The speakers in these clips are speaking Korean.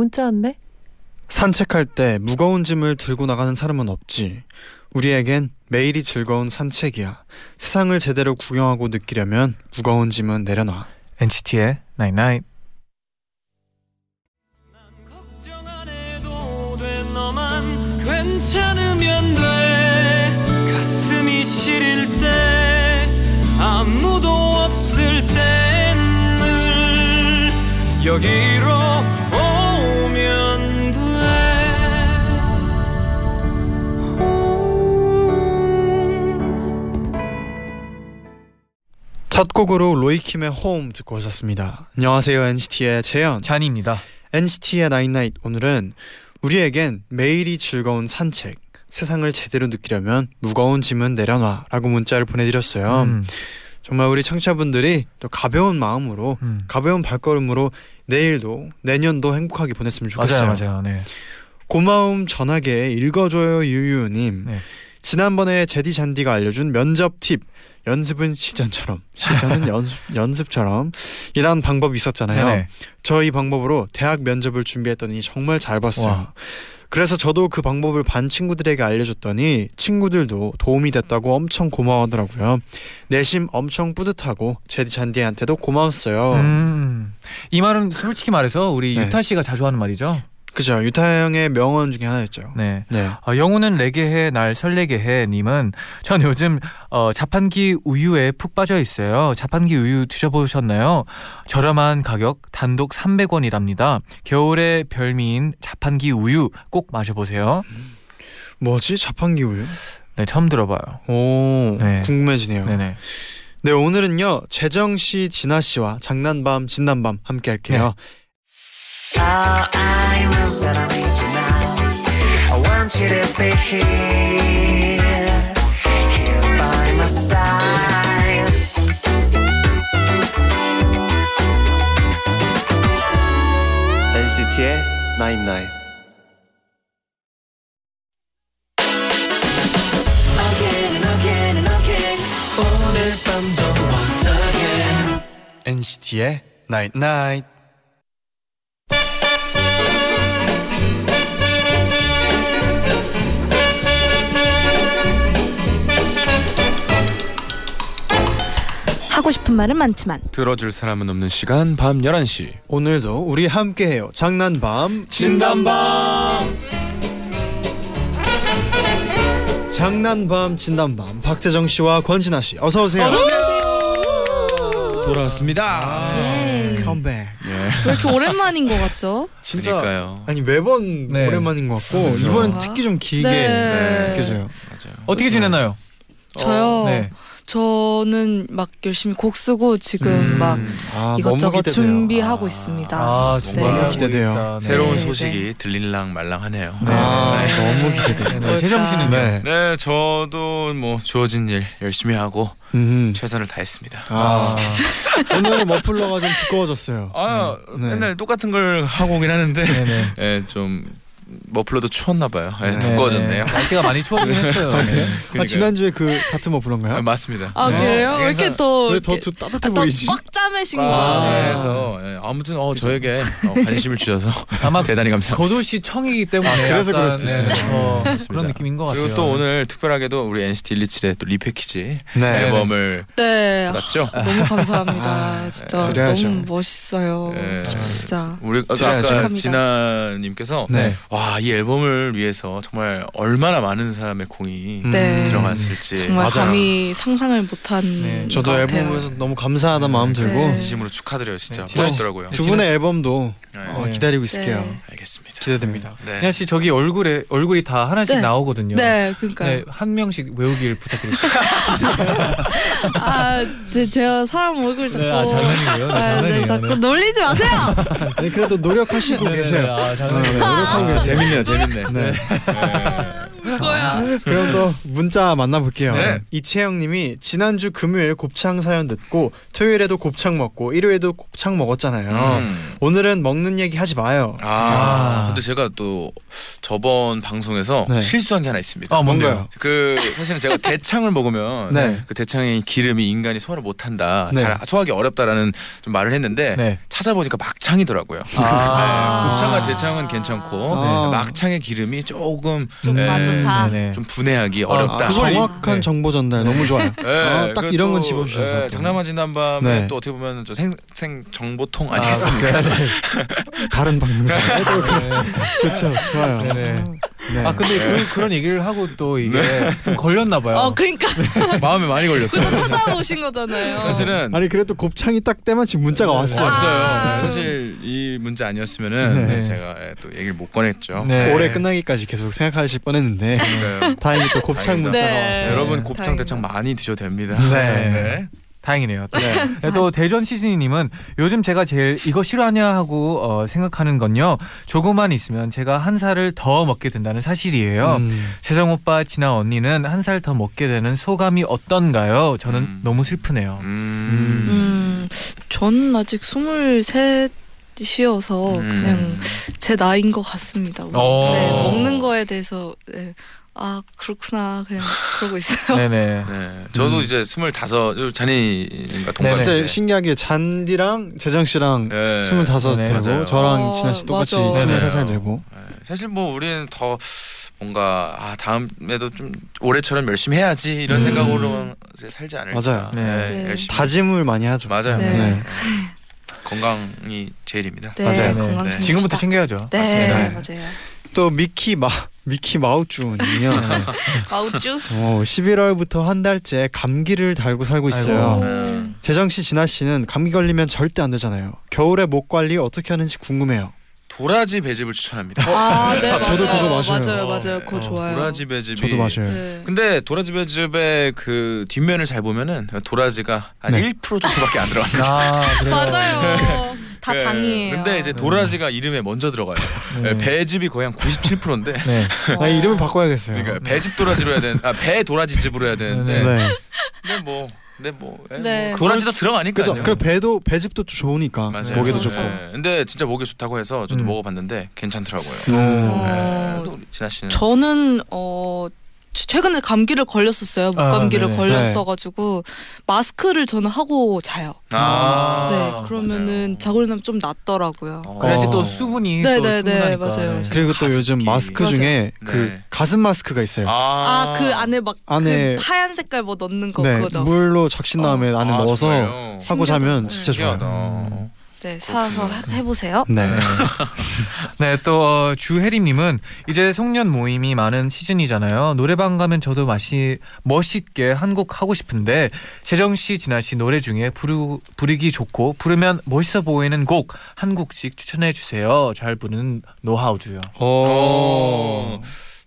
문자 왔네. 산책할 때 무거운 짐을 들고 나가는 사람은 없지. 우리에겐 매일이 즐거운 산책이야. 세상을 제대로 구경하고 느끼려면 무거운 짐은 내려놔. NCT의 Night Night. 괜찮으면 돼 가슴이 시릴 때 아무도 없을 땐늘 여기로 첫 곡으로 로이킴의 홈 듣고 오셨습니다. 안녕하세요 NCT의 재현. 쟈니입니다. NCT의 night night 오늘은 우리에겐 매일이 즐거운 산책. 세상을 제대로 느끼려면 무거운 짐은 내려놔 라고 문자를 보내드렸어요. 음, 정말 우리 청취자분들이 또 가벼운 마음으로 음. 가벼운 발걸음으로 내일도 내년도 행복하게 보냈으면 좋겠어요. 맞아요, 맞아요. 네. 고마움 전하게 읽어줘요 유유님. 네. 지난번에 제디 잔디가 알려준 면접 팁 연습은 실전처럼 실전은 연습 연습처럼 이런 방법이 있었잖아요. 네네. 저이 방법으로 대학 면접을 준비했더니 정말 잘 봤어요. 와. 그래서 저도 그 방법을 반 친구들에게 알려줬더니 친구들도 도움이 됐다고 엄청 고마워하더라고요. 내심 엄청 뿌듯하고 제디 잔디한테도 고마웠어요. 음, 이 말은 솔직히 말해서 우리 네. 유타 씨가 자주 하는 말이죠. 그죠? 유타 형의 명언 중에 하나였죠. 네. 네. 어, 영우는 내게 해, 날 설레게 해. 님은 전 요즘 어, 자판기 우유에 푹 빠져 있어요. 자판기 우유 드셔보셨나요? 저렴한 가격 단독 300원이랍니다. 겨울의 별미인 자판기 우유 꼭 마셔보세요. 뭐지? 자판기 우유? 네, 처음 들어봐요. 오, 네. 궁금해지네요. 네네. 네, 오늘은요. 재정 씨, 진아 씨와 장난밤, 진난밤 함께 할게요. I will celebrate you now. I want you to be here, here by my side. NCT의 Nine Nine. Again and again and again 오늘 밤도 once again NCT의 Night Night. 하고 싶은 말은 많지만 들어줄 사람은 없는 시간 밤 11시 오늘도 우리 함께해요. 장난밤, 진단밤 장난밤, 진난밤. 박재정 씨와 권진아 씨, 어서 오세요. 돌아왔습니다. 예. 컴백. 예. 왜 이렇게 오랜만인 것 같죠? 진짜 그러니까요. 아니 매번 네. 오랜만인 것 같고 그렇죠. 이번엔? 특히 좀 길게 네. 느껴져요. 맞아요. 어떻게 지냈나요? 저요. 네. 저는 막 열심히 곡 쓰고 지금 음. 막 아, 이것저것. 준비하고 아. 있습니다. 아, 네. 너무 기대돼요. 네. 새로운 네, 소식이 들릴랑 말랑하네요. 네. 아, 네. 너무 기대돼요. 네, 네. 재정 씨는요? 네. 네, 저도 뭐 주어진 일 열심히 하고 음. 최선을 다했습니다. 아, 오늘 머플러가 좀 두꺼워졌어요. 아, 네. 맨날 똑같은 걸 하고 오긴 하는데 네네. 예, 좀 머플러도 추웠나 봐요. 예, 네. 두꺼워졌네요. 네. 날씨가 많이 추워지긴 했어요. 네. 아, 그러니까요. 지난주에 그 같은 머플러인가요? 아, 맞습니다. 아 네. 그래요? 왜 이렇게 또 왜더 이렇게 따뜻해 더 보이지? 꽉 짜매신 것 아, 같아요. 그래서 예, 아무튼 어, 저에게 어, 관심을 주셔서 아마 대단히 감사합니다. 고도시 청이기 때문에 아, 그래서 약간, 그럴 수도 있어요. 어, 맞습니다. 그런 느낌인 것 같아요. 그리고 또 오늘 특별하게도 우리 NCT 127의 또 리패키지 네. 앨범을 네. 아, 받았죠. 너무 감사합니다. 아, 진짜 드려야죠. 너무 멋있어요. 네. 진짜. 우리 아까. 진아님께서 네. 와 이 앨범을 위해서 정말 얼마나 많은 사람의 공이 네. 들어갔을지 정말 맞아요. 감히 상상을 못한 네. 저도 것 같아요. 앨범에서 너무 감사하다는 마음 들고 네. 진심으로 축하드려요 진짜 네, 멋있더라고요. 두 분의 앨범도 네, 어, 네. 기다리고 있을게요. 네. 알겠습니다. 기대됩니다. 네. 진아 씨 저기 얼굴에 얼굴이 다 하나씩 네. 나오거든요. 네, 그러니까 네, 한 명씩 외우길 부탁드립니다. 아, 제, 제가 사람 얼굴 자꾸 네, 아, 장난이에요. 네, 아, 장난이에요. 네, 자꾸 네. 놀리지 마세요. 네, 그래도 노력하시고 네, 네, 계세요. 네, 아, 장난이에요. 네, 노력하고 계세요. 재밌네요, 재밌네. 네. 거야. 그럼 또 문자 만나볼게요. 네. 이채영님이 지난주 금요일 곱창 사연 듣고 토요일에도 곱창 먹고 일요일에도 곱창 먹었잖아요. 음. 오늘은 먹는 얘기 하지 마요. 아, 아. 근데 제가 또 저번 방송에서 네. 실수한 게 하나 있습니다. 아, 뭔가요? 뭔가요? 그 사실은 제가 대창을 먹으면 네. 그 대창의 기름이 인간이 소화를 못한다, 네. 잘 소화하기 어렵다라는 좀 말을 했는데 네. 찾아보니까 막창이더라고요. 아. 네, 곱창과 대창은 괜찮고 아. 막창의 기름이 조금 좀 예, 안 좋다. 네, 네. 좀 분해하기 아, 어렵다. 아, 정확한 네. 정보 전달 너무 좋아요. 예, 아, 딱 이런 건 또, 집어주셔서 예, 또. 장난만 지난 밤에 네. 또 어떻게 보면 저 생, 생 정보통 아, 아니겠습니까? 다른 방송사. 좋죠, 좋아요. 네. 아 근데 그, 그런 얘기를 하고 또 이게 좀 걸렸나 봐요. 어, 그러니까 마음에 많이 걸렸어요. 그것도 찾아오신 거잖아요. 사실은 아니 그래도 곱창이 딱 때마침 문자가 왔어요. 왔어요. 아. 사실 이 문제 아니었으면은 네. 네, 제가 예, 또 얘기를 못 꺼냈죠. 네. 올해 끝나기까지 계속 생각하실 뻔했는데. 다행히 또 곱창 다행이다. 문자가 네. 왔어요. 여러분 곱창 다행이다. 대창 많이 드셔도 됩니다. 네. 다행이네요. 또. 네, 또 대전 시즌이님은 요즘 제가 제일 이거 싫어하냐 하고 어, 생각하는 건요. 조금만 있으면 제가 한 살을 더 먹게 된다는 사실이에요. 음. 세정 오빠, 진아 언니는 한 살 더 먹게 되는 소감이 어떤가요? 저는 음. 너무 슬프네요. 음. 음, 저는 아직 스물셋이어서 음. 그냥 제 나이인 것 같습니다. 어. 네, 먹는 거에 대해서 네. 아 그렇구나 그냥 그러고 있어요. 네네. 네. 저도 음. 이제 스물다섯 네네. 잔이인가 동갑인데. 진짜 신기하게 잔디랑 재정 씨랑 네. 스물다섯 네, 되고 맞아요. 저랑 어, 진아 씨 똑같이. 스물세 살. 되고 네. 사실 뭐 우리는 더 뭔가 아 다음에도 좀 올해처럼 열심히 해야지 이런 음. 생각으로 살지 않을까. 맞아요. 네. 네. 열심히. 다짐을 많이 하죠. 맞아요. 네. 네. 건강이 제일입니다. 네, 맞아요. 네. 네. 지금부터 챙겨야죠. 네, 맞습니다. 맞아요. 또 미키 마 미키 마우쭈님요. 아우쭈. 어, 11월부터 한 달째 감기를 달고 살고 있어요. 네. 재정 씨, 진아 씨는 감기 걸리면 절대 안 되잖아요. 겨울에 목 관리 어떻게 하는지 궁금해요. 도라지 배즙을 추천합니다. 아, 네, 맞아요. 저도 그거 마셔요. 맞아요, 맞아요. 그거 어, 좋아요. 도라지 배즙이 저도 마셔요. 네. 근데 도라지 배즙의 그 뒷면을 잘 보면은 도라지가 한 네. 1% 정도밖에 안 들어갑니다. 아? 맞아요. 다 네. 당이에요. 근데 이제 도라지가 이름에 먼저 들어가요. 네. 네, 배즙이 거의 한 97%인데. 네. 아, 이름을 바꿔야겠어요. 그러니까 배즙 도라지로 해야 되는 아 배 도라지즙으로 해야 되는데. 네. 네. 근데 뭐 근데 뭐, 예, 네. 뭐 도라지도 들어가니까요. 그죠. 그 배도 배즙도 좋으니까 맞아요. 목에도 맞아요. 좋고. 네. 근데 진짜 목에 좋다고 해서 저도 음. 먹어봤는데 괜찮더라고요. 음. 어, 네. 또 우리 진아 씨는 저는 어 최- 최근에 감기를 걸렸었어요. 아, 목감기를 네네. 걸렸어가지고 마스크를 저는 하고 자요. 아, 네, 그러면은. 자고 일어나면 좀 낫더라고요. 어. 그래야지 또 어. 수분이 네, 또 네, 네. 맞아요, 맞아요. 그리고 또 요즘. 마스크 맞아요. 중에 그 네. 가슴 마스크가 있어요. 아 그 안에 막 안에- 그 하얀 색깔 뭐 넣는 거 네, 그거죠. 물로 적신 다음에 안에 아, 넣어서 정말요? 하고 자면 신기하다. 진짜. 좋아요. 네, 사서 해- 해보세요. 네. 네, 또 어, 주혜림님은 이제 송년 모임이 많은 시즌이잖아요. 노래방 가면 저도 맛이 멋있게 한 곡 하고 싶은데 재정 씨, 진아 씨 노래 중에 부르, 부르기 좋고 부르면 멋있어 보이는 곡 한 곡씩 추천해 주세요. 잘 부르는 노하우주요. 어.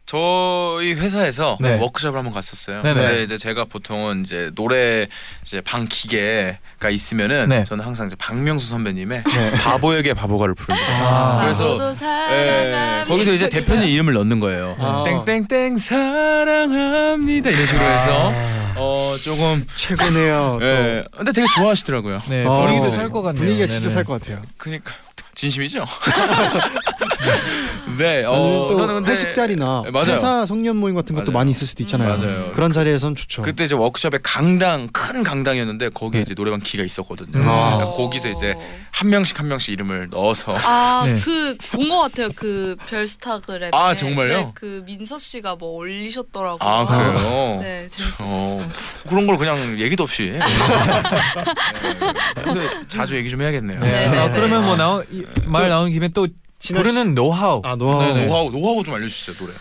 저희 회사에서 네. 워크숍을 한번 갔었어요. 네네. 근데 이제 제가 보통은 이제 노래 이제 방 기계가 있으면은 네. 저는 항상 이제 박명수 선배님의 바보에게 바보가를 부릅니다. 아. 그래서 예. 거기서 이제 대표님 이름을 넣는 거예요. 아. 땡땡땡 사랑합니다 이런 식으로 해서 어 조금 최고네요. 또. 예. 근데 되게 좋아하시더라고요. 네, 어, 분위기도 살 것 같네요. 분위기가 진짜. 살 것 같아요. 그러니까 진심이죠. 네, 어, 어, 또 저는 근데 회식 자리나 네, 맞아요. 회사 송년 모임 같은 것도 맞아요. 많이 있을 수도 있잖아요. 맞아요. 그런 자리에선 좋죠. 그때 이제 워크숍에 강당 큰 강당이었는데 거기에 네. 이제 노래방 키가 있었거든요. 음. 아. 그러니까 거기서 이제 한 명씩 한 명씩 이름을 넣어서 아, 네. 그본 것 같아요. 그 별스타그램에. 아, 정말요? 네, 그 민서 씨가 뭐 올리셨더라고요. 아 그래요. 네, 재밌었어요. 어, 그런 걸 그냥 얘기도 없이. 네. 그래서 자주 얘기 좀 해야겠네요. 네. 네, 아, 네, 그러면 네. 뭐 이, 말 나온 김에 또 부르는 노하우. 아, 노하우. 네네. 노하우 노하우 좀 알려주시죠 노래.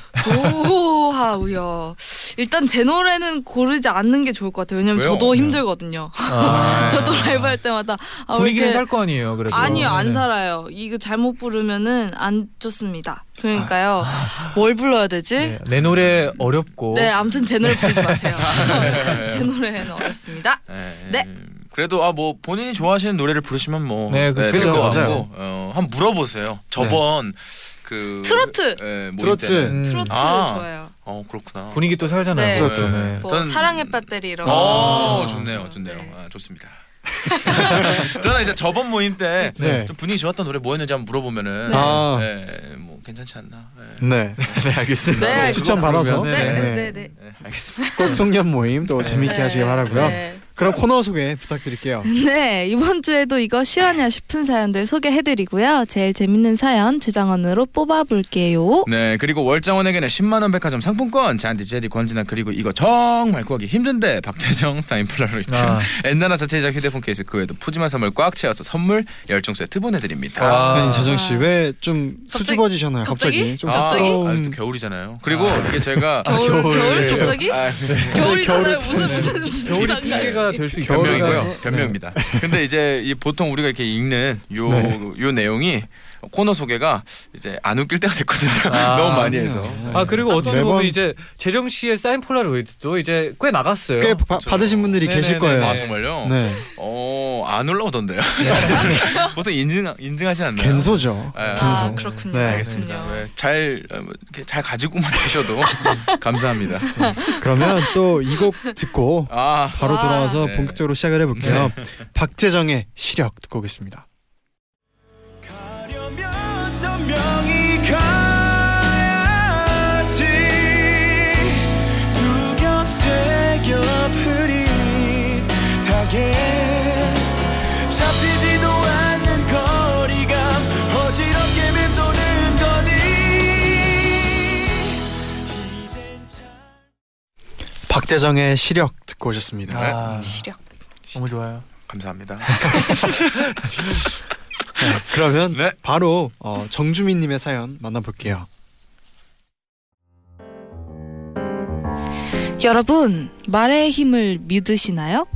노하우요. 일단 제 노래는 고르지 않는 게 좋을 것 같아요. 왜냐면 왜요? 저도 힘들거든요. 아. 저도 라이브 할 때마다 아, 왜 분위기는 이렇게 살거 아니에요. 그래서 아니요 안 네. 살아요. 이거 잘못 부르면은 안 좋습니다. 그러니까요 뭘 불러야 되지? 네, 내 노래 어렵고 네, 아무튼 제 노래 부르지 마세요. 제 노래는 어렵습니다. 네. 네. 그래도 아 뭐 본인이 좋아하시는 노래를 부르시면 뭐 네, 그- 될것 그죠, 같고 맞아요. 어, 한번 물어보세요. 저번 그 트로트! 예, 모임 트로트. 음. 트로트 아. 좋아요. 어 그렇구나. 분위기 또 살잖아요. 네. 트로트. 네. 뭐 어떤- 사랑의 배터리 이런 거. 어 아. 좋네요, 좋네요. 네. 아, 좋습니다. 저는 이제 저번 모임 때좀 네. 분위기 좋았던 노래 뭐였는지 한번 물어보면은 네. 아. 네, 뭐 괜찮지 않나. 네. 네. 네, 알겠습니다. 네, 추천 받아서 부르면은- 네, 네. 네, 네, 네. 네, 알겠습니다. 꼭 송년 모임 또 재밌게 네. 하시길 바라고요. 네. 그럼 코너 소개 부탁드릴게요. 네, 이번 주에도 이거 실화냐 싶은 사연들 소개해드리고요. 제일 재밌는 사연 주장원으로 뽑아볼게요. 네 그리고 월장원에게는 10만 원 백화점 상품권 잔디 제디 권진아 그리고 이거 정말 구하기 힘든데 박재정 사인 폴라로이드 아. 엔나나 자체 제작 휴대폰 케이스 그 외에도 푸짐한 선물 꽉 채워서 선물 열정 세트 보내드립니다. 아. 아니 재정 씨 왜좀 갑자기? 수줍어지셨나요? 갑자기? 갑자기? 좀 아, 부끄러운. 아, 또 겨울이잖아요. 그리고 이게 제가 겨울, 겨울. 겨울, 네. 갑자기? 아, 겨울이잖아요. 무슨 무슨 겨울이 핑계가 될수 겨울이라서- 변명이고요. 네. 변명입니다. 근데 이제 이 보통 우리가 이렇게 읽는 요요 네. 내용이 코너 소개가 이제 안 웃길 때가 됐거든요. 아, 너무 많이 해서. 아 그리고 어떻게 매번- 보면 이제 재정 씨의 사인 폴라로이드도 이제 꽤 나갔어요. 꽤 바- 받으신 분들이 네네네. 계실 거예요. 아 정말요? 네. 어, 안 올라오던데요. 사실 보통 인증 인증하지 않나요? 갠소죠. 아, 아, 갠소. 그렇군요. 네. 알겠습니다. 그렇군요. 네, 잘 어, 뭐 이렇게 잘 가지고만 계셔도 감사합니다. 그러면 또 이 곡 듣고 아, 바로 아. 돌아와서 네. 본격적으로 시작을 해볼게요. 박재정의 시력 듣고 오겠습니다. 박재정의 시력 듣고 오셨습니다. 아, 시력. 너무 좋아요. 감사합니다. 네, 그러면 네. 바로 어, 정주민님의 사연 만나볼게요. 여러분, 말의 힘을 믿으시나요?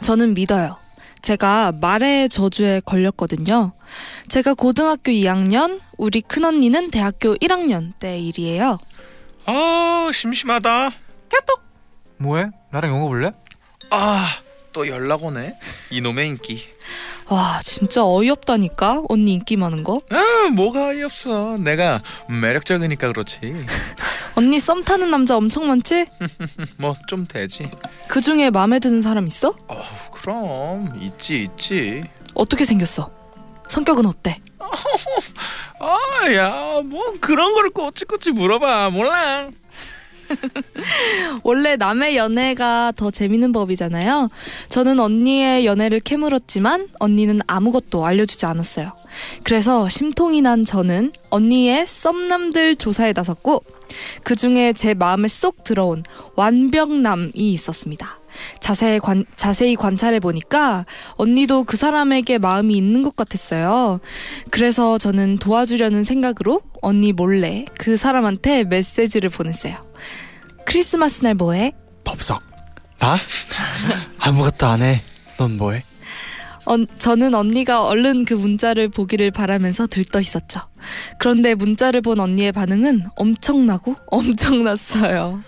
저는 믿어요. 제가 말의 저주에 걸렸거든요. 제가 고등학교 2학년, 우리 큰언니는 대학교 1학년 때 일이에요. 아 심심하다. 뭐해? 나랑 영어 볼래? 아 또 연락 오네. 이놈의 인기. 와, 진짜 어이없다니까? 언니 인기 많은 거? 아 뭐가 어이없어. 내가 매력적이니까 그렇지. 언니 썸 타는 남자 엄청 많지? 뭐 좀 되지. 그 중에 마음에 드는 사람 있어? 어 그럼 있지 있지. 어떻게 생겼어? 성격은 어때? 아 야 뭐 그런 거를 꼬치꼬치 물어봐 몰라. 원래 남의 연애가 더 재밌는 법이잖아요. 저는 언니의 연애를 캐물었지만 언니는 아무것도 알려주지 않았어요. 그래서 심통이 난 저는 언니의 썸남들 조사에 나섰고 그 중에 제 마음에 쏙 들어온 완벽남이 있었습니다. 자세히, 관, 자세히 관찰해 보니까 언니도 그 사람에게 마음이 있는 것 같았어요. 그래서 저는 도와주려는 생각으로 언니 몰래 그 사람한테 메시지를 보냈어요. 크리스마스 날 뭐해? 덥석. 나? 아무것도 안 해. 넌 뭐해? 어, 저는 언니가 얼른 그 문자를 보기를 바라면서 들떠 있었죠. 그런데 문자를 본 언니의 반응은 엄청나고 엄청났어요.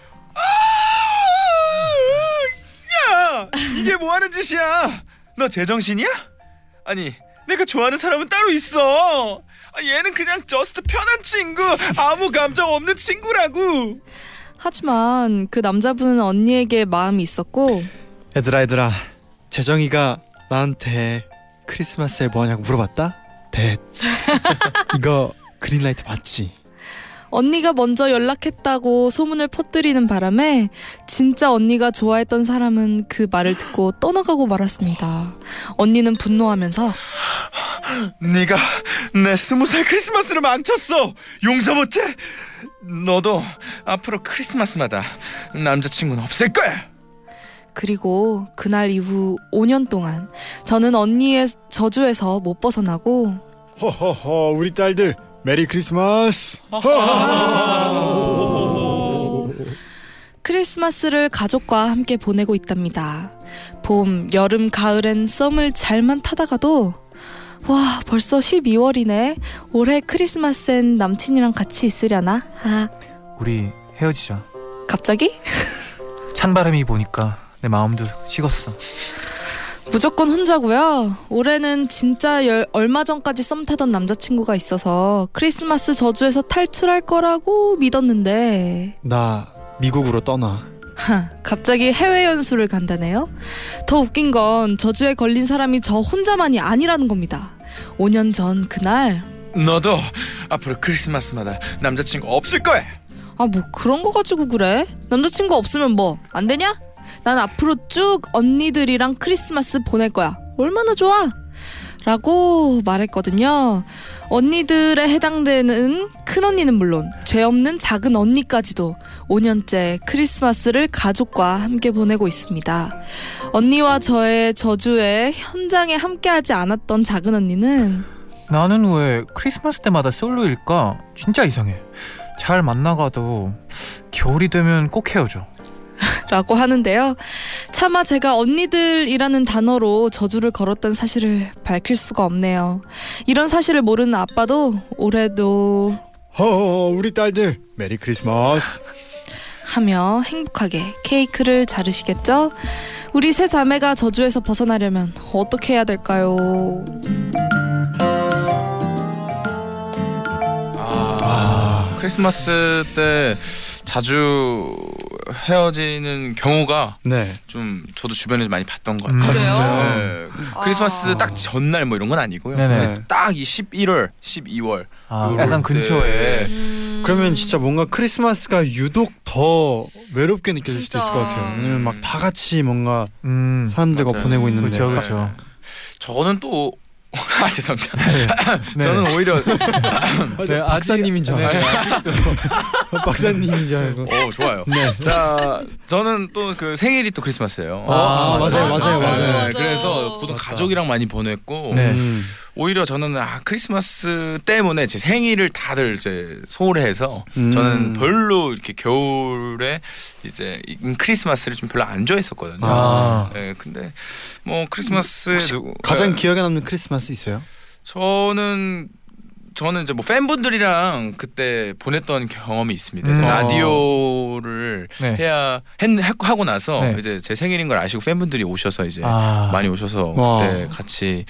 야 이게 뭐 하는 짓이야? 너 제정신이야? 아니 내가 좋아하는 사람은 따로 있어. 아, 얘는 그냥 저스트 편한 친구, 아무 감정 없는 친구라고. 하지만 그 남자분은 언니에게 마음이 있었고 얘들아 얘들아 재정이가 나한테 크리스마스에 뭐 하냐고 물어봤다? 대 이거 그린라이트 맞지? 언니가 먼저 연락했다고 소문을 퍼뜨리는 바람에 진짜 언니가 좋아했던 사람은 그 말을 듣고 떠나가고 말았습니다. 언니는 분노하면서 네가 내 스무 살 크리스마스를 망쳤어. 용서 못해. 너도 앞으로 크리스마스마다 남자친구는 없을 거야. 그리고 그날 이후 5년 동안 저는 언니의 저주에서 못 벗어나고 허허허 우리 딸들 메리 크리스마스. 크리스마스를 가족과 함께 보내고 있답니다. 봄, 여름, 가을엔 썸을 잘만 타다가도 와 벌써 12월이네. 올해 크리스마스엔 남친이랑 같이 있으려나? 아 우리 헤어지자. 갑자기? 찬바람이 보니까 내 마음도 식었어. 무조건 혼자고요. 올해는 진짜 열, 얼마 전까지 썸 타던 남자친구가 있어서 크리스마스 저주에서 탈출할 거라고 믿었는데 나 미국으로 떠나. 하, 갑자기 해외 연수를 간다네요. 더 웃긴 건 저주에 걸린 사람이 저 혼자만이 아니라는 겁니다. 5년 전 그날 너도 앞으로 크리스마스마다 남자친구 없을 거야. 아 뭐 그런 거 가지고 그래? 남자친구 없으면 뭐 안 되냐? 난 앞으로 쭉 언니들이랑 크리스마스 보낼 거야. 얼마나 좋아? 라고 말했거든요. 언니들에 해당되는 큰 언니는 물론 죄 없는 작은 언니까지도 5년째 크리스마스를 가족과 함께 보내고 있습니다. 언니와 저의 저주에 현장에 함께하지 않았던 작은 언니는 나는 왜 크리스마스 때마다 솔로일까? 진짜 이상해. 잘 만나가도 겨울이 되면 꼭 헤어져. 라고 하는데요. 차마 제가 언니들이라는 단어로 저주를 걸었던 사실을 밝힐 수가 없네요. 이런 사실을 모르는 아빠도 올해도 허, 우리 딸들 메리 크리스마스. 하며 행복하게 케이크를 자르시겠죠? 우리 세 자매가 저주에서 벗어나려면 어떻게 해야 될까요? 아, 크리스마스 때 자주 헤어지는 경우가 네. 좀 저도 주변에서 많이 봤던 것 음, 같아요. 그래요? 네. 크리스마스 아. 딱 전날 뭐 이런 건 아니고요. 네네. 딱이 11월, 12월 아, 약간 때. 근처에. 음. 그러면 진짜 뭔가 크리스마스가 유독 더 외롭게 느껴질 수도 진짜. 있을 것 같아요. 왜냐면 막 다 같이 뭔가 음. 사람들과 맞아요. 보내고 있는데. 그렇죠, 그렇죠. 저거는 또 아, 죄송합니다. 네. 저는 오히려 네, 박사님인 줄 네, 알고. 박사님인 줄 알고. 어 좋아요. 네. 자, 저는 또 그 생일이 또 크리스마스예요. 아, 맞아요, 맞아, 맞아요, 맞아, 맞아요. 맞아. 그래서 보통 맞다. 가족이랑 많이 보냈고 네. 음. 오히려 저는 아 크리스마스 때문에 제 생일을 다들 이제 소홀해서 음. 저는 별로 이렇게 겨울에 이제 이 크리스마스를 좀 별로 안 좋아했었거든요. 아. 네, 근데 뭐 크리스마스 가장 네, 기억에 남는 크리스마스 있어요? 저는 저는 이제 뭐 팬분들이랑 그때 보냈던 경험이 있습니다. 음. 라디오를 네. 해야 했, 하고 나서 네. 이제 제 생일인 걸 아시고 팬분들이 오셔서 이제 아. 많이 오셔서 와. 그때 같이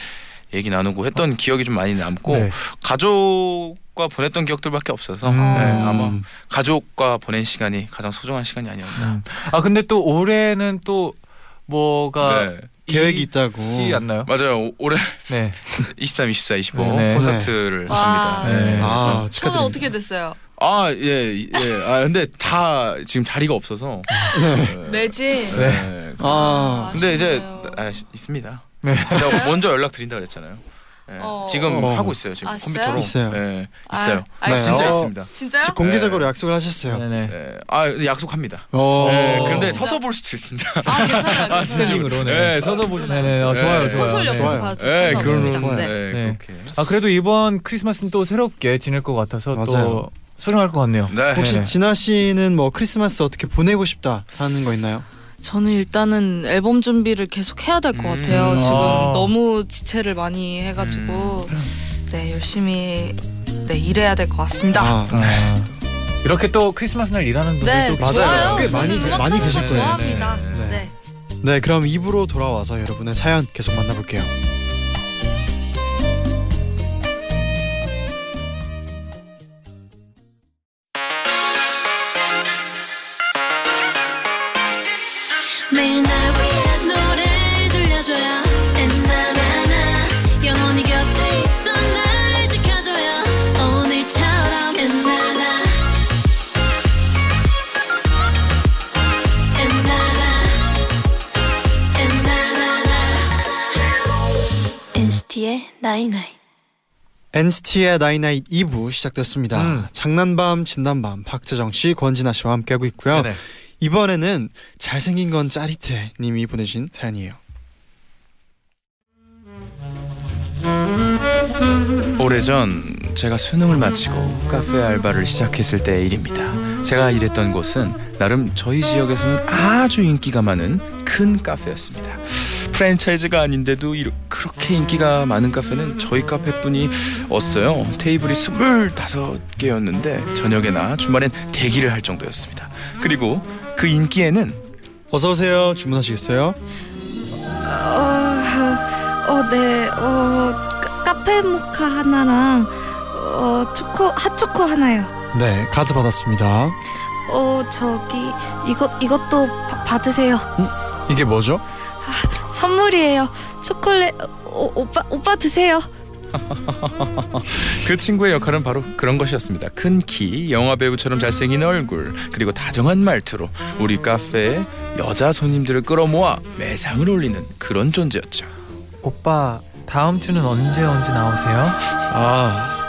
얘기 나누고 했던 기억이 좀 많이 남고 네. 가족과 보냈던 기억들밖에 없어서 음. 네, 어. 아마 가족과 보낸 시간이 가장 소중한 시간이 아니었나. 음. 아 근데 또 올해는 또 뭐가 네. 계획이 있다고. 않나요? 맞아요. 오- 올해 네. 23, 24, 25 네, 네. 콘서트를 와. 합니다. 네. 아, 저는 축하드립니다. 어떻게 됐어요? 아, 예, 예. 아, 근데 다 지금 자리가 없어서. 네. 매지. 네. 아. 근데 이제 아쉽네요. 아, 있습니다. 네. 제가 먼저 연락 드린다 그랬잖아요. 네. 어. 지금 어. 하고 있어요. 지금 아, 컴퓨터로. 있어요? 네, 아, 있어요. 아, 네. 진짜 어. 있습니다. 진짜요? 지금 공개적으로 네. 약속을 하셨어요. 네네. 네. 아, 약속합니다. 어. 네, 진짜? 서서 볼 수도 있습니다. 아 괜찮아요. 괜찮아요. 스탠딩으로, 네. 네, 서서 보시죠. 네네. 어, 좋아요, 네. 좋아요. 콘솔 네. 옆에서 좋아요. 봐도 네. 그런 네. 네, 네. 그렇게. 아 그래도 이번 크리스마스는 또 새롭게 지낼 것 같아서 또 맞아요. 소중할 것 같네요. 네. 혹시 네네. 진아 씨는 뭐 크리스마스 어떻게 보내고 싶다 하는 거 있나요? 저는 일단은 앨범 준비를 계속 해야 될것 음. 같아요. 지금 아. 너무 지체를 많이 해가지고 네 열심히 네 일해야 될 것 같습니다. 아, 아, 이렇게 또 크리스마스 날 일하는 네, 분들도 맞아요. 좋아요. 꽤 저는 많이- 음악 많이 하는 계실 걸 거예요. 좋아합니다. 네, 네. 네, 그럼 입으로 돌아와서 여러분의 사연 계속 만나볼게요. NCT의 나이나잇 2부 시작됐습니다. 음. 장난밤 진담밤 박재정 씨, 권진아 씨와 함께하고 있고요. 네네. 이번에는 잘생긴 건 짜릿해 님이 보내신 사연이에요. 오래전 제가 수능을 마치고 카페 알바를 시작했을 때의 일입니다. 제가 일했던 곳은 나름 저희 지역에서는 아주 인기가 많은 큰 카페였습니다. 프랜차이즈가 아닌데도 이렇- 그렇게 인기가 많은 카페는 저희 카페뿐이 없어요. 테이블이 25개였는데 저녁에나 주말엔 대기를 할 정도였습니다. 그리고 그 인기에는 어서 오세요. 주문하시겠어요? 어, 어, 네, 어, 카- 카페 모카 하나랑 어, 초코 핫초코 하나요. 네, 카드 받았습니다. 어, 저기 이것 이것도 바- 받으세요. 이게 뭐죠? 선물이에요. 초콜릿 오, 오빠 오빠 드세요. 그 친구의 역할은 바로 그런 것이었습니다. 큰 키, 영화 배우처럼 잘생긴 얼굴, 그리고 다정한 말투로 우리 카페에 여자 손님들을 끌어모아 매상을 올리는 그런 존재였죠. 오빠 다음 주는 언제 언제 나오세요? 아,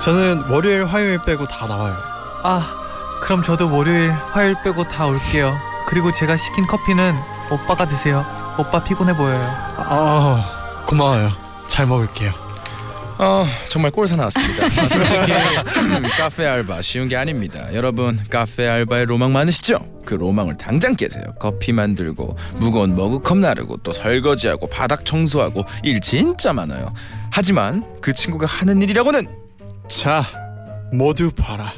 저는 월요일, 화요일 빼고 다 나와요. 아 그럼 저도 월요일 화요일 빼고 다 올게요 그리고 제가 시킨 커피는 오빠가 드세요 오빠 피곤해 보여요 아, 고마워요. 잘 먹을게요. 어, 정말 꼴사 나왔습니다. 아, 솔직히 음, 카페 알바 쉬운 게 아닙니다. 여러분 카페 알바의 로망 많으시죠? 그 로망을 당장 깨세요. 커피 만들고 무거운 머그컵 나르고 또 설거지하고 바닥 청소하고 일 진짜 많아요. 하지만 그 친구가 하는 일이라고는 자, 모두 봐라.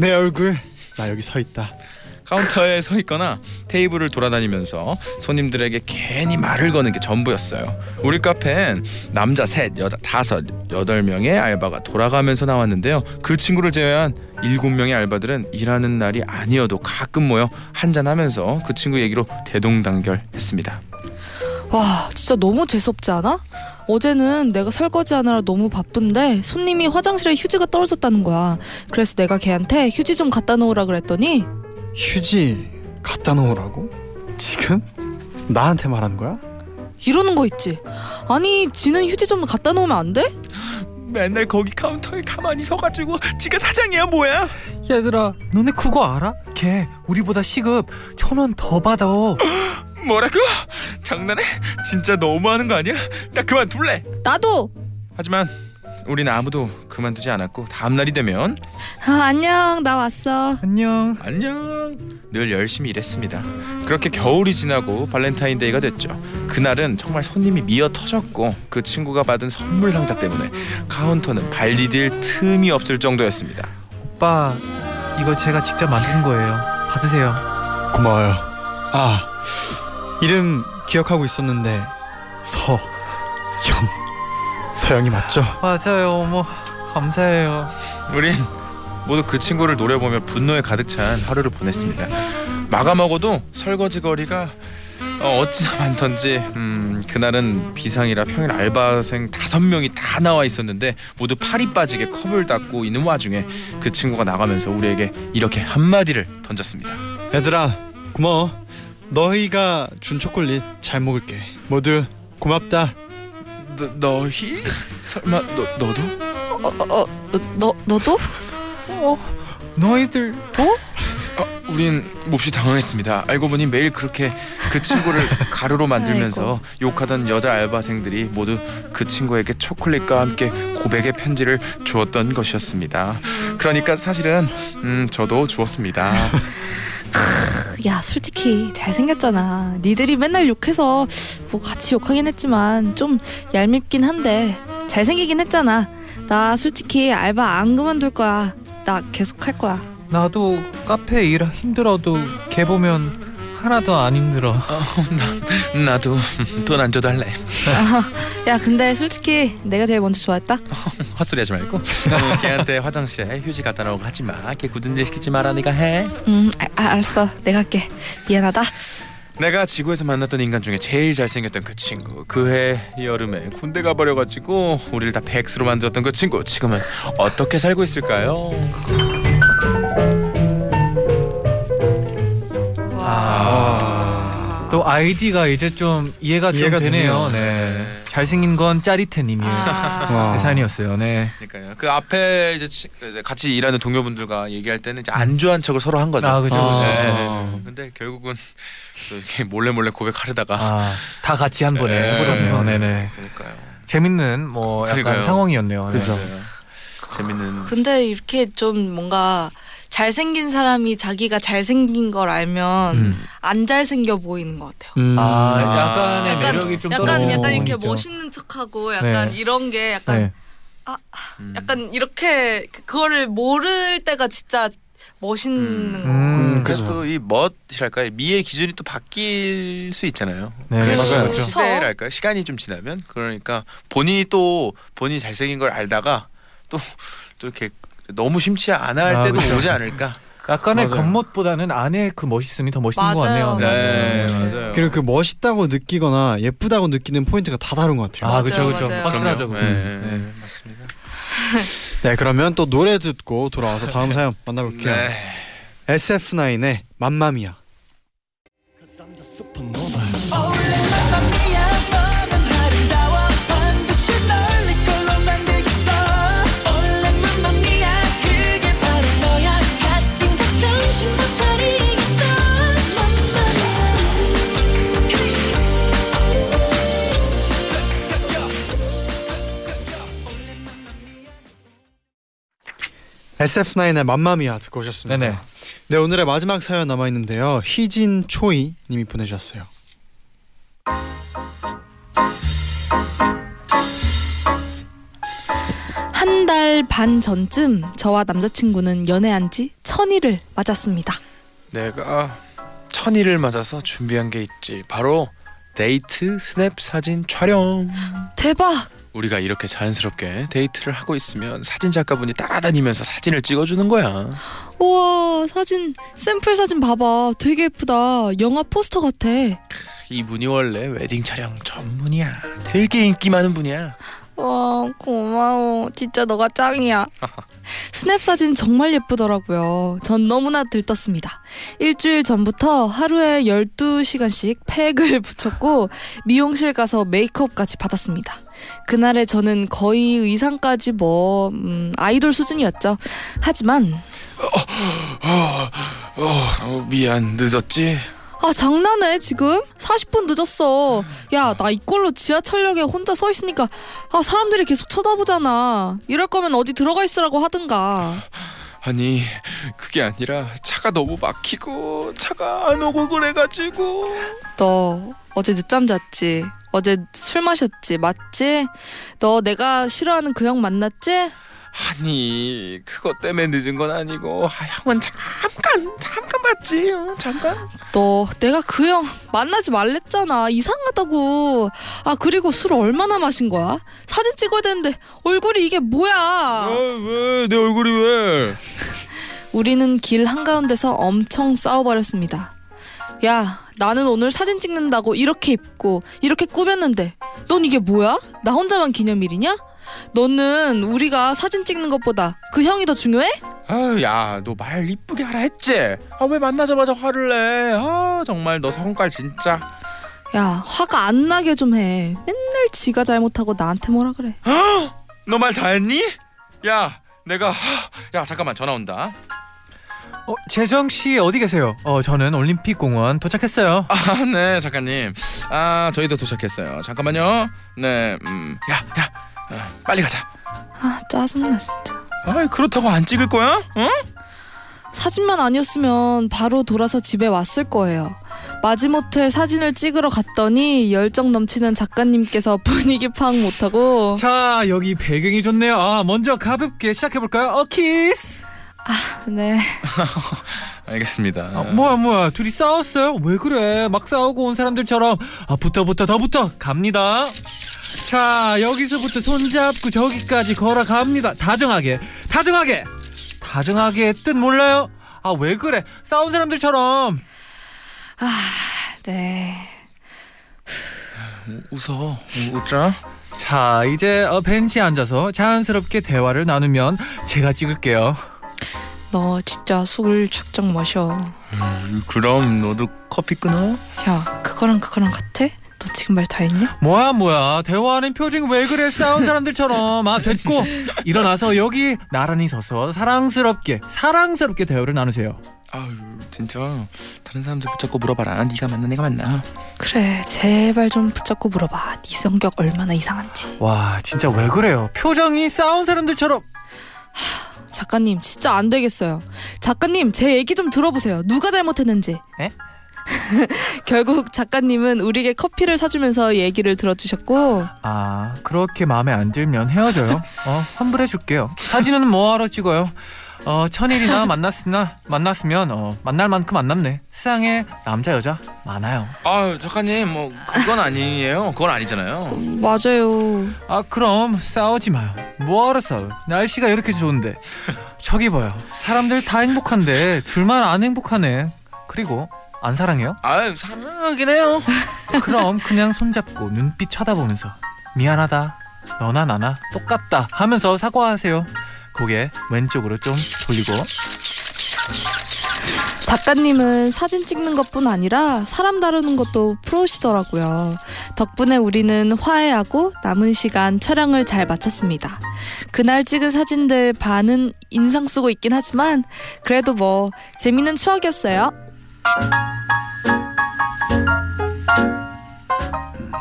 내 얼굴, 나 여기 서 있다. 카운터에 서 있거나 테이블을 돌아다니면서 손님들에게 괜히 말을 거는 게 전부였어요. 우리 카페엔 남자 셋, 여자 다섯, 여덟 명의 알바가 돌아가면서 나왔는데요. 그 친구를 제외한 일곱 명의 알바들은 일하는 날이 아니어도 가끔 모여 한잔하면서 그 친구 얘기로 대동단결했습니다. 와, 진짜 너무 재수없지 않아? 어제는 내가 설거지 하느라 너무 바쁜데 손님이 화장실에 휴지가 떨어졌다는 거야. 그래서 내가 걔한테 휴지 좀 갖다 놓으라 그랬더니 휴지 갖다 놓으라고? 지금? 나한테 말하는 거야? 이러는 거 있지. 아니, 지는 휴지 좀 갖다 놓으면 안 돼? 맨날 거기 카운터에 가만히 서가지고 지가 사장이야 뭐야? 얘들아 너네 그거 알아? 걔 우리보다 시급 천 원 더 받아 뭐라고? 장난해? 진짜 너무하는 거 아니야? 나 그만둘래. 나도. 하지만 우린 아무도 그만두지 않았고 다음 날이 되면 아, 안녕. 나 왔어. 안녕 안녕 늘 열심히 일했습니다. 그렇게 겨울이 지나고 발렌타인데이가 됐죠. 그날은 정말 손님이 미어 터졌고 그 친구가 받은 선물 상자 때문에 카운터는 발 디딜 틈이 없을 정도였습니다. 오빠 이거 제가 직접 만든 거예요 받으세요 고마워요. 아, 이름 기억하고 있었는데 서영 서영이 맞죠? 맞아요 어머 감사해요 우린 모두 그 친구를 노려보며 분노에 가득 찬 하루를 보냈습니다. 마감하고도 설거지 거리가 어, 어찌나 많던지 음, 그날은 비상이라 평일 알바생 다섯 명이 다 나와 있었는데 모두 팔이 빠지게 컵을 닦고 있는 와중에 그 친구가 나가면서 우리에게 이렇게 한마디를 던졌습니다. 얘들아, 고마워. 너희가 준 초콜릿 잘 먹을게. 모두 고맙다. 너, 너희? 설마 너, 너도? 어, 어, 어, 너, 너도? 어 너희들 어, 우린 몹시 당황했습니다. 알고 보니 매일 그렇게 그 친구를 가루로 만들면서 욕하던 여자 알바생들이 모두 그 친구에게 초콜릿과 함께 고백의 편지를 주었던 것이었습니다. 그러니까 사실은 음, 저도 주었습니다. 야, 솔직히 잘생겼잖아. 니들이 맨날 욕해서 뭐 같이 욕하긴 했지만 좀 얄밉긴 한데 잘생기긴 했잖아. 나 솔직히 알바 안 그만둘 거야. 나 계속 할 거야. 나도 카페 일 힘들어도 걔 보면 하나도 안 힘들어 나도 돈 안 줘도 할래. 야, 근데 솔직히 내가 제일 먼저 좋아했다. 헛소리하지 말고 어, 걔한테 화장실에 휴지 갖다 놓고 하지 마. 걔 굳은 일 시키지 마라 네가 해. 음, 아, 아, 알았어. 내가 할게. 미안하다. 내가 지구에서 만났던 인간 중에 제일 잘생겼던 그 친구 그해 여름에 군대 가버려가지고 우리를 다 백수로 만들었던 그 친구 지금은 어떻게 살고 있을까요? 또 아이디가 이제 좀 이해가 좀 이해가 되네요 되네요. 네 잘생긴 건 짜릿해님이에요 아, 와. 그 사연이었어요 네 그러니까요. 그 앞에 이제 치- 그 이제 같이 일하는 동료분들과 얘기할 때는 이제 안주한 척을 서로 한 거죠. 아, 그죠, 그죠. 네. 근데 결국은 또 이렇게 몰래 몰래 고백하려다가 아, 다 같이 한 번에 네. 해버렸네요 네네 그러니까요. 재밌는 뭐 약간 그러니까요. 상황이었네요 네. 그죠. 재밌는. 근데 이렇게 좀 뭔가 잘생긴 사람이 자기가 잘생긴 걸 알면 음. 안 잘생겨 보이는 것 같아요. 음. 아, 약간의 약간- 매력이 좀 약간 떨어지는 약간 이렇게 있죠. 멋있는 척하고 약간 네. 이런 게 약간 네. 음. 약간 이렇게 그- 그거를 모를 때가 진짜 멋있는 음. 거. 음, 그래서. 또 이 멋이랄까요 미의 기준이 또 바뀔 수 있잖아요. 네, 그- 맞아요. 그렇죠. 시대랄까 시간이 좀 지나면 그러니까 본인이 또 본인이 잘생긴 걸 알다가 또 또 이렇게 너무 심취 안할 아, 때도 그렇죠. 오지 않을까. 약간의 맞아요. 겉멋보다는 안에 그 멋있음이 더 멋있는 것 맞아요. 같네요. 네, 맞아요. 그리고 그 멋있다고 느끼거나 예쁘다고 느끼는 포인트가 다 다른 것 같아요. 아, 맞아요, 그렇죠, 그렇죠. 맞아요. 확실하죠. 그건. 네, 네. 네, 맞습니다. 네, 그러면 또 노래 듣고 돌아와서 다음 사연 만나볼게요. 네. SF9의 맘마미아. SF9의 맘마미아 듣고 오셨습니다. 네네. 네, 오늘의 마지막 사연 남아 있는데요. 희진 초이 님이 보내주셨어요. 한 달 반 전쯤 저와 남자친구는 연애한 지 천일을 맞았습니다. 내가 천일을 맞아서 준비한 게 있지. 바로 데이트 스냅 사진 촬영. 대박! 우리가 이렇게 자연스럽게 데이트를 하고 있으면 사진 작가분이 따라다니면서 사진을 찍어주는 거야. 우와 사진 샘플 사진 봐봐 되게 예쁘다 영화 포스터 같아 이분이 원래 웨딩 촬영 전문이야. 되게 인기 많은 분이야. 와 고마워. 진짜 너가 짱이야. 스냅 사진 정말 예쁘더라고요. 전 너무나 들떴습니다. 일주일 전부터 하루에 12시간씩 팩을 붙였고 미용실 가서 메이크업까지 받았습니다. 그날의 저는 거의 의상까지 뭐 음, 아이돌 수준이었죠. 하지만 어, 어, 어, 미안. 늦었지. 아 장난해 지금? 40분 늦었어. 야 나 이꼴로 지하철역에 혼자 서 있으니까 아 사람들이 계속 쳐다보잖아. 이럴 거면 어디 들어가 있으라고 하든가. 아니 그게 아니라 차가 너무 막히고 차가 안 오고 그래가지고. 너 어제 늦잠 잤지? 어제 술 마셨지? 맞지? 너 내가 싫어하는 그 형 만났지? 아니 그것 때문에 늦은 건 아니고 아, 형은 잠깐 잠깐 봤지 어, 잠깐 너 내가 그 형 만나지 말랬잖아 이상하다고 아 그리고 술 얼마나 마신 거야? 사진 찍어야 되는데 얼굴이 이게 뭐야 왜내 얼굴이 왜 우리는 길 한가운데서 엄청 싸워버렸습니다. 야, 나는 오늘 사진 찍는다고 이렇게 입고 이렇게 꾸몄는데 넌 이게 뭐야? 나 혼자만 기념일이냐? 너는 우리가 사진 찍는 것보다 그 형이 더 중요해? 아야너 말 이쁘게 하라 했지 아 왜 만나자마자 화를 내 아 정말 너 성깔 진짜 야, 화가 안 나게 좀 해. 맨날 지가 잘못하고 나한테 뭐라 그래. 너 말 다 했니 야 내가 야 잠깐만 전화 온다 어, 재정 씨 어디 계세요? 어, 저는 올림픽 공원 도착했어요. 아 네 작가님 아 저희도 도착했어요 잠깐만요 네 음 야야 어, 빨리 가자 아, 짜증나 진짜. 아 그렇다고 안 찍을 거야 어 사진만 아니었으면 바로 돌아서 집에 왔을 거예요. 마지못해 사진을 찍으러 갔더니 열정 넘치는 작가님께서 분위기 파악 못하고 자, 여기 배경이 좋네요. 아, 먼저 가볍게 시작해 볼까요? 어, 키스. 네 알겠습니다 아, 뭐야 뭐야 둘이 싸웠어요? 왜 그래? 막 싸우고 온 사람들처럼 아 붙어 붙어 더 붙어 갑니다. 자 여기서부터 손잡고 저기까지 걸어갑니다. 다정하게 다정하게 다정하게 뜻 몰라요? 아 왜 그래? 싸운 사람들처럼 네. 웃어 웃자 자 이제 어, 벤치에 앉아서 자연스럽게 대화를 나누면 제가 찍을게요. 너 진짜 술 축적 마셔. 음, 그럼 너도 커피 끊어 야, 그거랑 그거랑 같아? 너 지금 말 다 했냐? 뭐야 뭐야 대화하는 표정 왜 그래 싸운 사람들처럼 아 됐고 일어나서 여기 나란히 서서 사랑스럽게 사랑스럽게 대화를 나누세요. 아유 진짜 다른 사람들 붙잡고 물어봐라 네가 맞나 내가 맞나 그래, 제발 좀 붙잡고 물어봐. 네 성격 얼마나 이상한지. 와 진짜 왜 그래요? 표정이 싸운 사람들처럼 작가님 진짜 안 되겠어요. 작가님 제 얘기 좀 들어보세요. 누가 잘못했는지. 에? 결국 작가님은 우리에게 커피를 사주면서 얘기를 들어주셨고 아 그렇게 마음에 안 들면 헤어져요. 어 환불해 줄게요. 사진은 뭐하러 찍어요? 어 천일이나 만났으나 만났으면 어 만날 만큼 만났네. 세상에 남자 여자 많아요. 아 작가님 뭐 그건 아니에요. 그건 아니잖아요. 맞아요. 아 그럼 싸우지 마요. 뭐하러 싸워? 날씨가 이렇게 좋은데 저기 봐요. 사람들 다 행복한데 둘만 안 행복하네. 그리고 안 사랑해요? 아 사랑하긴 해요. 그럼 그냥 손잡고 눈빛 쳐다보면서 미안하다. 너나 나나 똑같다 하면서 사과하세요. 고개 왼쪽으로 좀 돌리고 작가님은 사진 찍는 것뿐 아니라 사람 다루는 것도 프로시더라고요. 덕분에 우리는 화해하고 남은 시간 촬영을 잘 마쳤습니다. 그날 찍은 사진들 반은 인상 쓰고 있긴 하지만 그래도 뭐 재밌는 추억이었어요.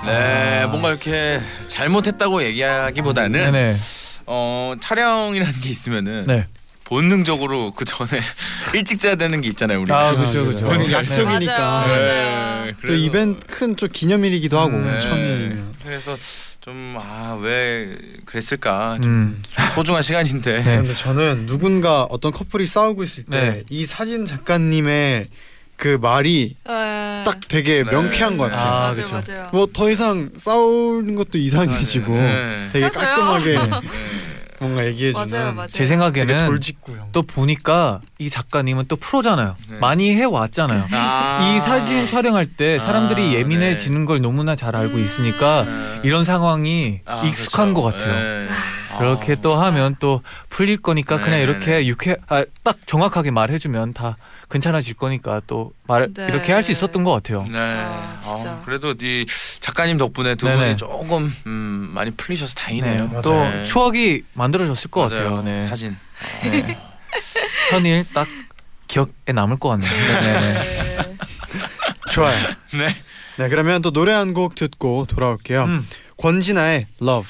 네 뭔가 이렇게 잘못했다고 얘기하기보다는 네네 어 촬영이라는 게 있으면은 네. 본능적으로 그 전에 일찍 자야 되는 게 있잖아요 우리. 아 그죠 그죠. 오늘 네. 약속이니까. 맞아요, 맞아요. 네, 또 그래서- 이벤트 큰 좀 기념일이기도 하고 음, 네. 그래서 좀 아 왜 그랬을까 좀 음. 소중한 시간인데 네. 근데 저는 누군가 어떤 커플이 싸우고 있을 때이 네. 사진 작가님의 그 말이 딱 되게 네. 명쾌한 것 같아요. 아, 맞아요, 그쵸. 맞아요. 뭐 더 이상 싸우는 것도 이상해지고 네. 되게 맞아요. 깔끔하게 네. 뭔가 얘기해주는 맞아요, 맞아요. 제 생각에는. 또 보니까 이 작가님은 또 프로잖아요. 네. 많이 해 왔잖아요. 아. 이 사진 촬영할 때 사람들이 아, 예민해지는 걸 너무나 잘 알고 있으니까 네. 이런 상황이 아, 익숙한 그렇죠. 것 같아요. 네. 그렇게 아, 또 진짜. 하면 또 풀릴 거니까 네, 그냥 네, 이렇게 네. 유쾌 아, 딱 정확하게 말해주면 다 괜찮아질 거니까 또말 네. 이렇게 할 수 있었던 것 같아요. 네. 아, 진짜. 어, 그래도 이 작가님 덕분에 두 네네. 분이 조금 음, 많이 풀리셔서 다행이네요. 네. 또 맞아요. 추억이 만들어졌을 것 맞아요. 같아요. 네. 사진. 네. 천일 딱 기억에 남을 것 같네요. 네, 네. 네. 좋아요. 네. 네 그러면 또 노래 한 곡 듣고 돌아올게요. 음. 권진아의 Love.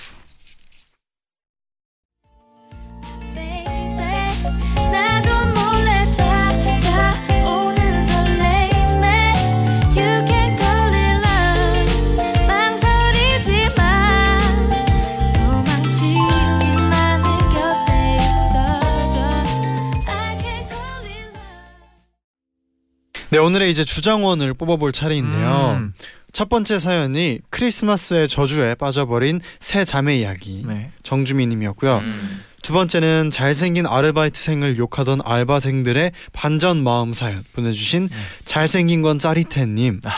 네 오늘의 이제 주장원을 뽑아볼 차례인데요. 음. 첫 번째 사연이 크리스마스의 저주에 빠져버린 세 자매 이야기 네. 정주미님이었고요. 음. 두 번째는 잘생긴 아르바이트생을 욕하던 알바생들의 반전 마음 사연 보내주신 네. 잘생긴 건 짜릿해님. 아.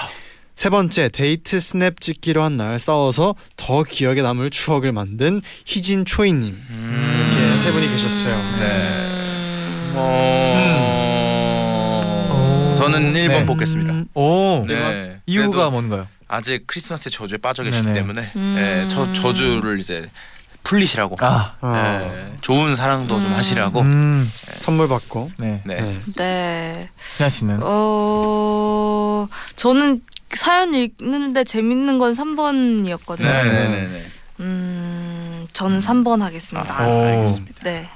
세 번째 데이트 스냅 찍기로 한 날 싸워서 더 기억에 남을 추억을 만든 희진 초이님 음. 이렇게 세 분이 계셨어요. 네. 음. 어... 오. 저는 1번 네. 뽑겠습니다. 오 네. 이유가 그래도 뭔가요? 아직 크리스마스 저주에 빠져 계시기 네네. 때문에 음. 네, 저 저주를 이제 풀리시라고. 아, 어, 네, 좋은 사랑도 좀 음. 하시라고. 음, 선물 받고. 네. 네. 네. 네. 희나 씨는 어 저는 사연 읽는데 재밌는 건 3번이었거든요. 네, 네, 네, 네. 음, 저는 3번 하겠습니다. 아, 오. 알겠습니다. 네.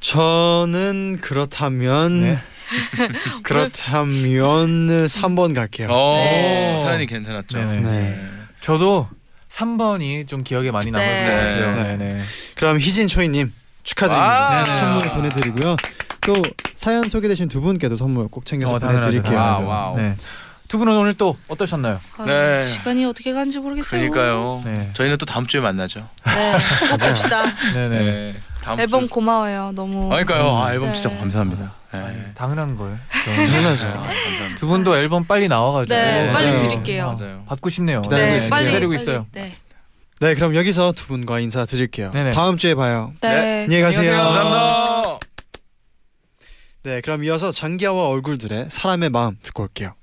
저는 그렇다면 네. 그렇다면 3번 갈게요. 어, 네. 사연이 괜찮았죠. 네네. 네. 저도 3번이 좀 기억에 많이 남을 네. 것 같아요. 네. 네, 네. 그럼 희진 초이님 축하드립니다. 아, 네네. 선물 보내드리고요. 또 사연 소개되신 두 분께도 선물 꼭 챙겨서 어. 보내드릴게요. 와우. 네. 두 분은 오늘 또 어떠셨나요? 아유, 네. 시간이 어떻게 가는지 모르겠어요. 그러니까요. 네. 저희는 또 다음 주에 만나죠. 네. 또 봅시다. 네, 네. 앨범 주. 고마워요. 너무. 그러니까요. 아, 앨범 네. 진짜 감사합니다. 네. 네. 당연한 걸. 당연하죠. 아, 감사합니다. 두 분도 앨범 빨리 나와가지고 네, 빨리 맞아요. 드릴게요. 맞아요. 받고 싶네요. 네, 네, 네, 빨리 기다리고 빨리. 있어요. 네. 네, 그럼 여기서 두 분과 인사 드릴게요. 네네. 다음 주에 봐요. 네. 안녕히 가세요. 안녕히 가세요. 감사합니다. 네, 그럼 이어서 장기하와 얼굴들의 사람의 마음 듣고 올게요.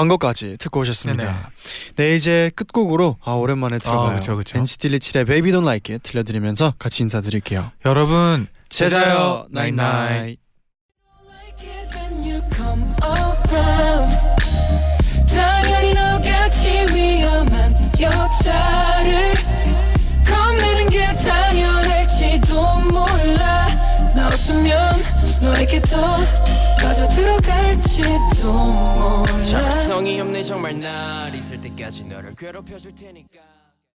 광고까지 듣고 오셨습니다. 네네. 네 이제 끝곡으로 아 오랜만에 들어봐요. 그쵸, 그쵸. NCT 127의 Baby Don't Like It 들려드리면서 같이 인사드릴게요. 여러분 제자요 나잇나잇. 당연히 너같이 위험한 여자를 겁내는 게 당연할지도 몰라 나 어쩌면 너에게 더 빠져 들어갈지도 몰라. 정성이 없네 정말. 날 있을 때까지 너를 괴롭혀줄 테니까